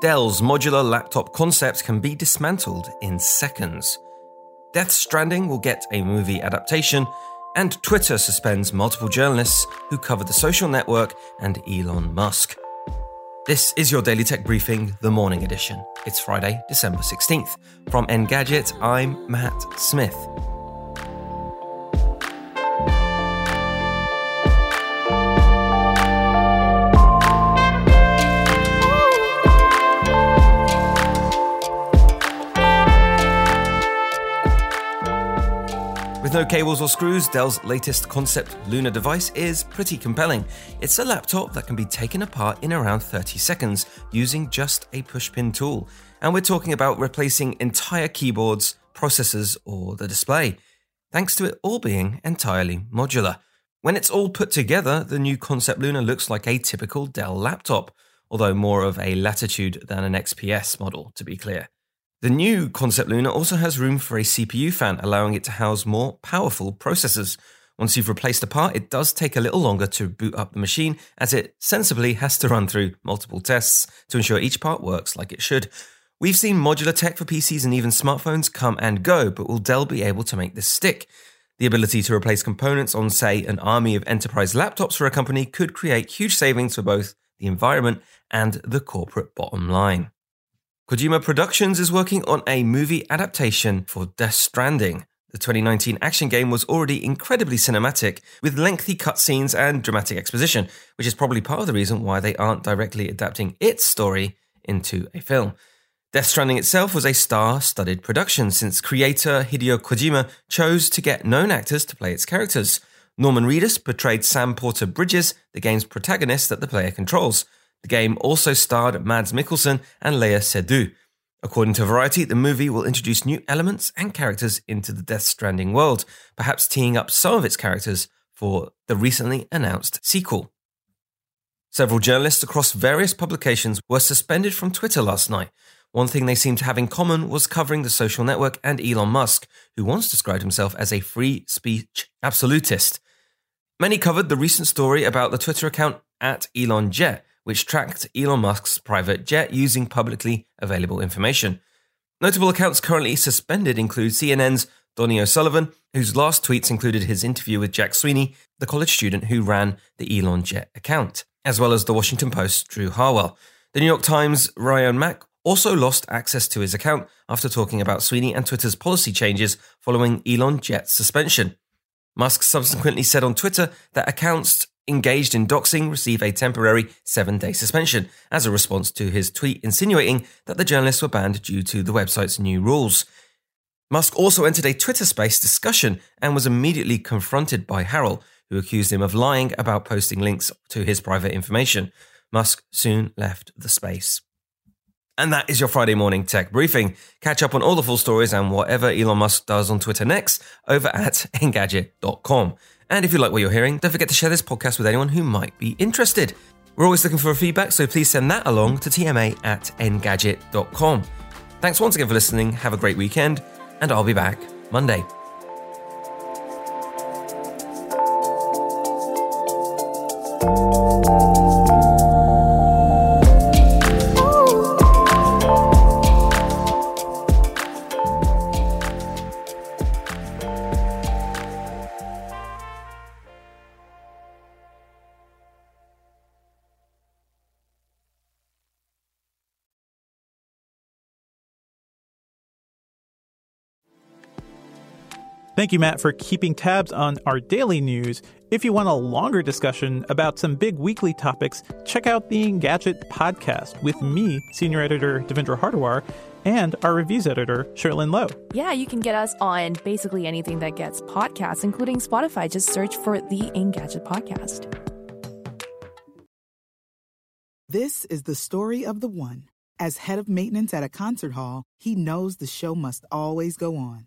Dell's modular laptop concept can be dismantled in seconds. Death Stranding will get a movie adaptation, and Twitter suspends multiple journalists who cover the social network and Elon Musk. This is your Daily Tech Briefing, the morning edition. It's Friday, December 16th. From Engadget, I'm Matt Smith. With no cables or screws, Dell's latest concept Luna device is pretty compelling. It's a laptop that can be taken apart in around 30 seconds using just a pushpin tool. And we're talking about replacing entire keyboards, processors, or the display, thanks to it all being entirely modular. When it's all put together, the new concept Luna looks like a typical Dell laptop, although more of a Latitude than an XPS model, to be clear. The new Concept Luna also has room for a CPU fan, allowing it to house more powerful processors. Once you've replaced a part, it does take a little longer to boot up the machine, as it sensibly has to run through multiple tests to ensure each part works like it should. We've seen modular tech for PCs and even smartphones come and go, but will Dell be able to make this stick? The ability to replace components on, say, an army of enterprise laptops for a company could create huge savings for both the environment and the corporate bottom line. Kojima Productions is working on a movie adaptation for Death Stranding. The 2019 action game was already incredibly cinematic, with lengthy cutscenes and dramatic exposition, which is probably part of the reason why they aren't directly adapting its story into a film. Death Stranding itself was a star studded production since creator Hideo Kojima chose to get known actors to play its characters. Norman Reedus portrayed Sam Porter Bridges, the game's protagonist that the player controls. The game also starred Mads Mikkelsen and Léa Seydoux. According to Variety, the movie will introduce new elements and characters into the Death Stranding world, perhaps teeing up some of its characters for the recently announced sequel. Several journalists across various publications were suspended from Twitter last night. One thing they seemed to have in common was covering the social network and Elon Musk, who once described himself as a free speech absolutist. Many covered the recent story about the Twitter account at Elon Jet, which tracked Elon Musk's private jet using publicly available information. Notable accounts currently suspended include CNN's Donie O'Sullivan, whose last tweets included his interview with Jack Sweeney, the college student who ran the Elon Jet account, as well as the Washington Post's Drew Harwell. The New York Times' Ryan Mac also lost access to his account after talking about Sweeney and Twitter's policy changes following Elon Jet's suspension. Musk subsequently said on Twitter that accounts engaged in doxing receive a temporary seven day suspension as a response to his tweet insinuating that the journalists were banned due to the website's new rules. Musk also entered a Twitter space discussion and was immediately confronted by Harwell, who accused him of lying about posting links to his private information. Musk soon left the space. And that is your Friday morning tech briefing. Catch up on all the full stories and whatever Elon Musk does on Twitter next over at engadget.com. And if you like what you're hearing, don't forget to share this podcast with anyone who might be interested. We're always looking for feedback, so please send that along to tma at engadget.com. Thanks once again for listening. Have a great weekend, and I'll be back Monday. Thank you, Matt, for keeping tabs on our daily news. If you want a longer discussion about some big weekly topics, check out the Engadget podcast with me, senior editor Devindra Hardawar, and our reviews editor, Cherlynn Low. Yeah, you can get us on basically anything that gets podcasts, including Spotify. Just search for the Engadget podcast. This is the story of the one. As head of maintenance at a concert hall, he knows the show must always go on.